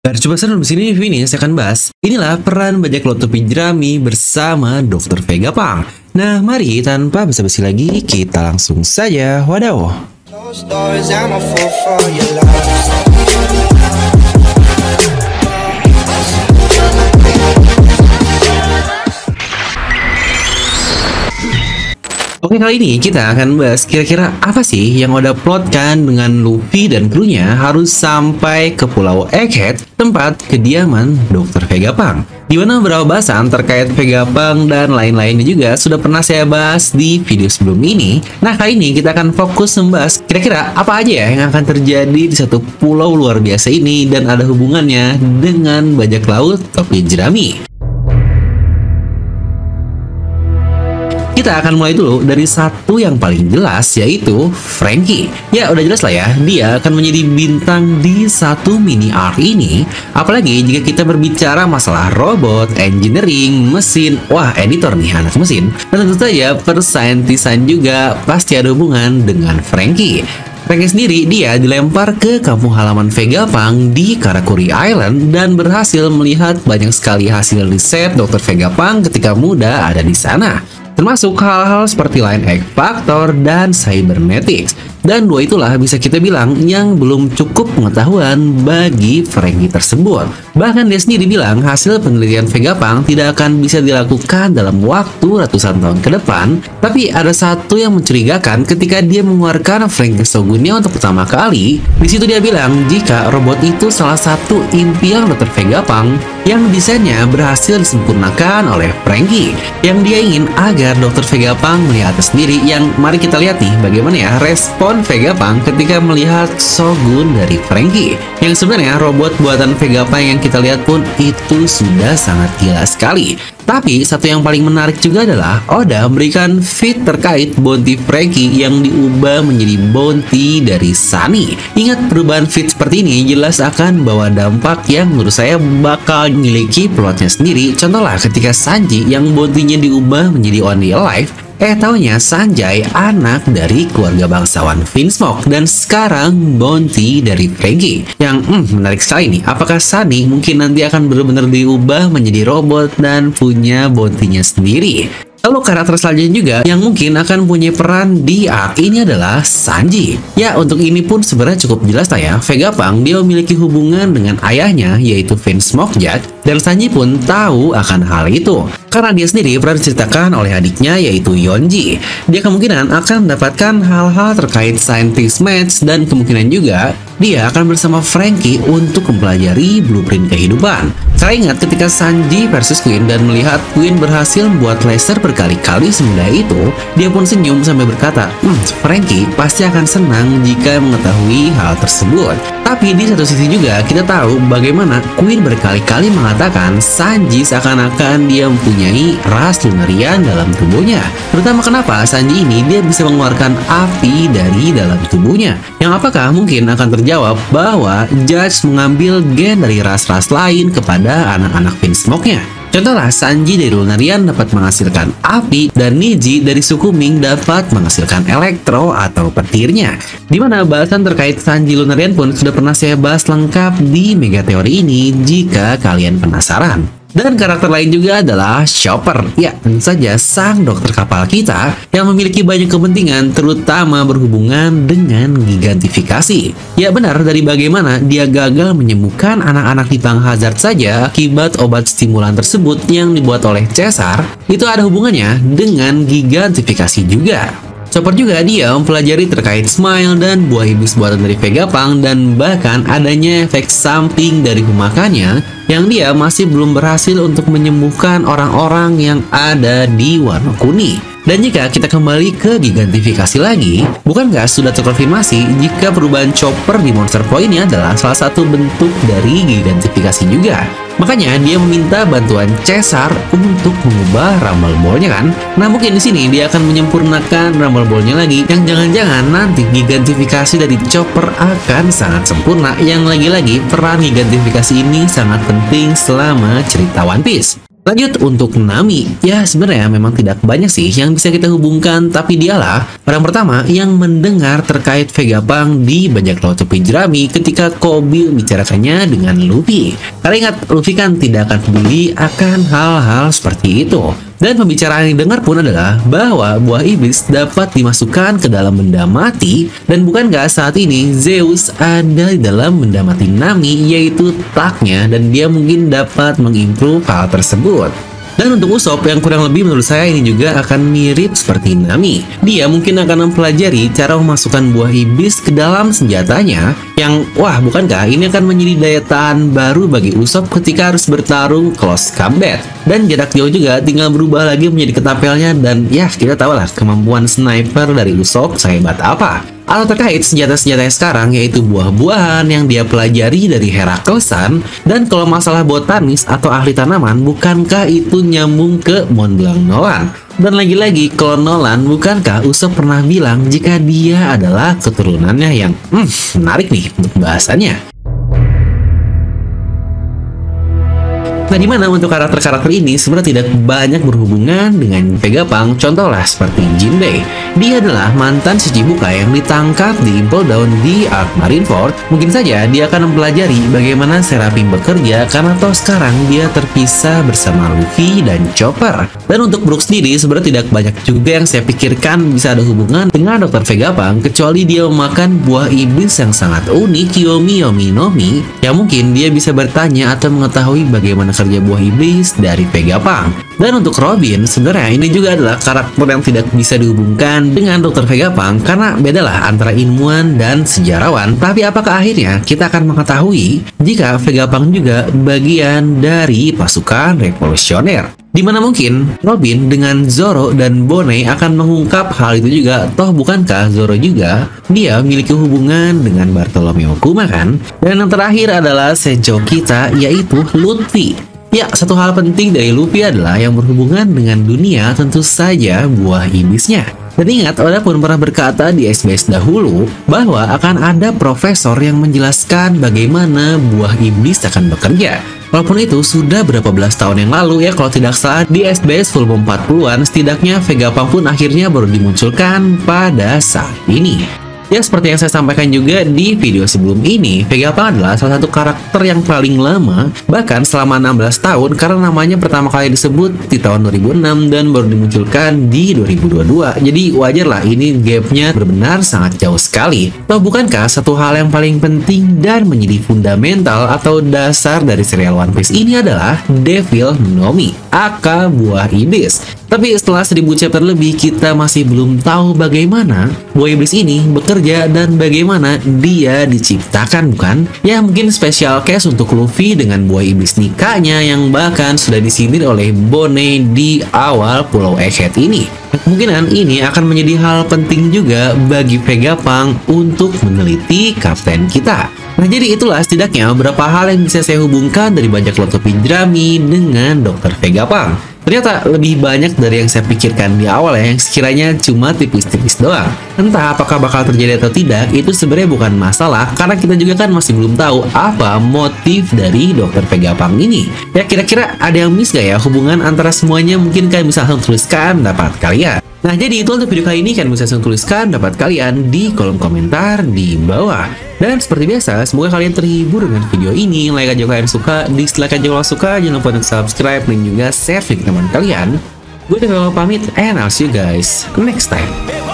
Coba di sini ini saya akan bahas. Inilah peran bajak laut topi jerami bersama Dr. Vega Pang. Nah mari tanpa basa-basi lagi kita langsung saja. Wadaw Oke kali ini kita akan bahas kira-kira apa sih yang udah plotkan dengan Luffy dan krunya harus sampai ke Pulau Egghead tempat kediaman Dr. Vegapunk. Di mana beberapa bahasan terkait Vegapunk dan lain-lainnya juga sudah pernah saya bahas di video sebelum ini. Nah kali ini kita akan fokus membahas kira-kira apa aja ya yang akan terjadi di satu pulau luar biasa ini dan ada hubungannya dengan bajak laut topi jerami. Kita akan mulai dulu dari satu yang paling jelas yaitu Frankie. Ya udah jelas lah ya, dia akan menjadi bintang di satu mini art ini. Apalagi jika kita berbicara masalah robot, engineering, mesin, wah editor nih anak mesin. Dan tentu saja persaintisan juga pasti ada hubungan dengan Frankie. Frankie sendiri dia dilempar ke kampung halaman Vegapunk di Karakuri Island dan berhasil melihat banyak sekali hasil riset Dr. Vegapunk ketika muda ada di sana termasuk hal-hal seperti Line Egg Factor dan Cybernetics. Dan dua itulah bisa kita bilang yang belum cukup pengetahuan bagi Frankie tersebut. Bahkan dia sendiri bilang hasil penelitian Vegapunk tidak akan bisa dilakukan dalam waktu ratusan tahun ke depan. Tapi ada satu yang mencurigakan ketika dia mengeluarkan Frankie Shogunnya untuk pertama kali. Di situ dia bilang jika robot itu salah satu impian Dr. Vegapunk yang desainnya berhasil disempurnakan oleh Frankie. Yang dia ingin agar Dr. Vegapunk melihatnya sendiri yang mari kita lihat nih bagaimana ya respon respon Vegapunk ketika melihat Shogun dari Frankie. Yang sebenarnya robot buatan Vegapunk yang kita lihat pun itu sudah sangat gila sekali. Tapi satu yang paling menarik juga adalah Oda memberikan fit terkait bounty Frankie yang diubah menjadi bounty dari Sunny. Ingat perubahan fit seperti ini jelas akan bawa dampak yang menurut saya bakal memiliki plotnya sendiri. Contohlah ketika Sanji yang bounty-nya diubah menjadi Only Alive Eh taunya Sanjay anak dari keluarga bangsawan Vinsmoke dan sekarang Bounty dari Frankie. Yang hmm, menarik sekali nih, apakah Sunny mungkin nanti akan benar-benar diubah menjadi robot dan punya bounty-nya sendiri? Lalu karakter selanjutnya juga yang mungkin akan punya peran di arc ini adalah Sanji. Ya, untuk ini pun sebenarnya cukup jelas lah ya. Vegapunk dia memiliki hubungan dengan ayahnya yaitu Vince Smokejet dan Sanji pun tahu akan hal itu. Karena dia sendiri pernah diceritakan oleh adiknya yaitu Yonji. Dia kemungkinan akan mendapatkan hal-hal terkait scientist match dan kemungkinan juga dia akan bersama Frankie untuk mempelajari blueprint kehidupan. Saya ingat ketika Sanji versus Queen dan melihat Queen berhasil membuat laser berkali-kali semudah itu, dia pun senyum sampai berkata, hmm, Frankie pasti akan senang jika mengetahui hal tersebut. Tapi di satu sisi juga kita tahu bagaimana Queen berkali-kali mengatakan Sanji seakan-akan dia mempunyai ras lunarian dalam tubuhnya. Terutama kenapa Sanji ini dia bisa mengeluarkan api dari dalam tubuhnya. Yang apakah mungkin akan terjawab bahwa Judge mengambil gen dari ras-ras lain kepada anak-anak Vinsmoke-nya. Contohlah, Sanji dari Lunarian dapat menghasilkan api dan Niji dari suku Ming dapat menghasilkan elektro atau petirnya. Di mana bahasan terkait Sanji Lunarian pun sudah pernah saya bahas lengkap di Mega Teori ini jika kalian penasaran. Dan karakter lain juga adalah Chopper. Ya, tentu saja sang dokter kapal kita yang memiliki banyak kepentingan terutama berhubungan dengan gigantifikasi. Ya benar, dari bagaimana dia gagal menyembuhkan anak-anak di Bang Hazard saja akibat obat stimulan tersebut yang dibuat oleh Caesar, itu ada hubungannya dengan gigantifikasi juga. Chopper juga dia mempelajari terkait Smile dan buah iblis buatan dari Vegapunk dan bahkan adanya efek samping dari pemakannya yang dia masih belum berhasil untuk menyembuhkan orang-orang yang ada di Wano Kuni. Dan jika kita kembali ke gigantifikasi lagi, bukankah sudah terkonfirmasi jika perubahan chopper di Monster Point ini adalah salah satu bentuk dari gigantifikasi juga? Makanya dia meminta bantuan Caesar untuk mengubah Rumble Ball-nya kan? Nah mungkin di sini dia akan menyempurnakan Rumble Ball-nya lagi yang jangan-jangan nanti gigantifikasi dari chopper akan sangat sempurna yang lagi-lagi peran gigantifikasi ini sangat penting selama cerita One Piece. Lanjut untuk Nami, ya sebenarnya memang tidak banyak sih yang bisa kita hubungkan, tapi dialah orang pertama yang mendengar terkait Vegapunk di bajak laut tepi jerami ketika Kobe bicarakannya dengan Luffy. Karena ingat, Luffy kan tidak akan peduli akan hal-hal seperti itu. Dan pembicaraan yang dengar pun adalah bahwa buah iblis dapat dimasukkan ke dalam benda mati dan bukankah saat ini Zeus ada di dalam benda mati Nami yaitu taknya dan dia mungkin dapat mengimprove hal tersebut. Dan untuk Usopp yang kurang lebih menurut saya ini juga akan mirip seperti Nami. Dia mungkin akan mempelajari cara memasukkan buah iblis ke dalam senjatanya yang wah bukankah ini akan menjadi daya tahan baru bagi Usopp ketika harus bertarung close combat. Dan jarak jauh juga tinggal berubah lagi menjadi ketapelnya dan ya kita tahu lah kemampuan sniper dari Usopp sehebat apa. Atau terkait senjata-senjata sekarang yaitu buah-buahan yang dia pelajari dari Heraklesan dan kalau masalah botanis atau ahli tanaman bukankah itu nyambung ke Mont Blanc Nolan? Dan lagi-lagi kalau Nolan bukankah Usopp pernah bilang jika dia adalah keturunannya yang hmm, menarik nih untuk bahasannya. Nah, di mana untuk karakter-karakter ini sebenarnya tidak banyak berhubungan dengan Vegapunk, contohlah seperti Jinbei. Dia adalah mantan Shichibukai yang ditangkap di Impel di Ark Marineford. Mungkin saja dia akan mempelajari bagaimana Seraphim bekerja karena toh sekarang dia terpisah bersama Luffy dan Chopper. Dan untuk Brook sendiri sebenarnya tidak banyak juga yang saya pikirkan bisa ada hubungan dengan Dr. Vegapunk kecuali dia memakan buah iblis yang sangat unik Yomi Yomi Nomi yang mungkin dia bisa bertanya atau mengetahui bagaimana kerja buah iblis dari Vegapunk. Dan untuk Robin, sebenarnya ini juga adalah karakter yang tidak bisa dihubungkan dengan Dr. Vegapunk karena bedalah antara ilmuwan dan sejarawan. Tapi apakah akhirnya kita akan mengetahui jika Vegapunk juga bagian dari pasukan revolusioner? Di mana mungkin Robin dengan Zoro dan Bone akan mengungkap hal itu juga. Toh bukankah Zoro juga dia memiliki hubungan dengan Bartolomeo Kuma kan? Dan yang terakhir adalah Senjo kita yaitu Lutfi. Ya, satu hal penting dari Luffy adalah yang berhubungan dengan dunia tentu saja buah iblisnya. Dan ingat, Oda pun pernah berkata di SBS dahulu bahwa akan ada profesor yang menjelaskan bagaimana buah iblis akan bekerja. Walaupun itu sudah berapa belas tahun yang lalu ya kalau tidak salah di SBS full 40-an setidaknya Vegapunk pun akhirnya baru dimunculkan pada saat ini. Ya seperti yang saya sampaikan juga di video sebelum ini, Vegapunk adalah salah satu karakter yang paling lama, bahkan selama 16 tahun karena namanya pertama kali disebut di tahun 2006 dan baru dimunculkan di 2022. Jadi wajar lah ini gapnya benar-benar sangat jauh sekali. Toh bukankah satu hal yang paling penting dan menjadi fundamental atau dasar dari serial One Piece ini adalah Devil Nomi, aka buah iblis. Tapi setelah 1000 chapter lebih, kita masih belum tahu bagaimana buah iblis ini bekerja dan bagaimana dia diciptakan, bukan? Ya, mungkin special case untuk Luffy dengan buah iblis nikahnya yang bahkan sudah disindir oleh Bone di awal Pulau Egghead ini. Kemungkinan ini akan menjadi hal penting juga bagi Vegapunk untuk meneliti kapten kita. Nah jadi itulah setidaknya beberapa hal yang bisa saya hubungkan dari banyak lot Drami dengan Dr. Vegapunk. Ternyata lebih banyak dari yang saya pikirkan di awal ya, yang sekiranya cuma tipis-tipis doang. Entah apakah bakal terjadi atau tidak, itu sebenarnya bukan masalah, karena kita juga kan masih belum tahu apa motif dari dokter Vegapunk ini. Ya kira-kira ada yang miss gak ya hubungan antara semuanya? Mungkin kalian bisa langsung tuliskan dapat kalian. Nah jadi itu untuk video kali ini kalian bisa langsung tuliskan dapat kalian di kolom komentar di bawah. Dan seperti biasa, semoga kalian terhibur dengan video ini. Like aja kalian suka, dislike aja kalau suka, jangan lupa untuk subscribe dan juga share ke teman kalian. Gue udah pamit, and I'll see you guys next time.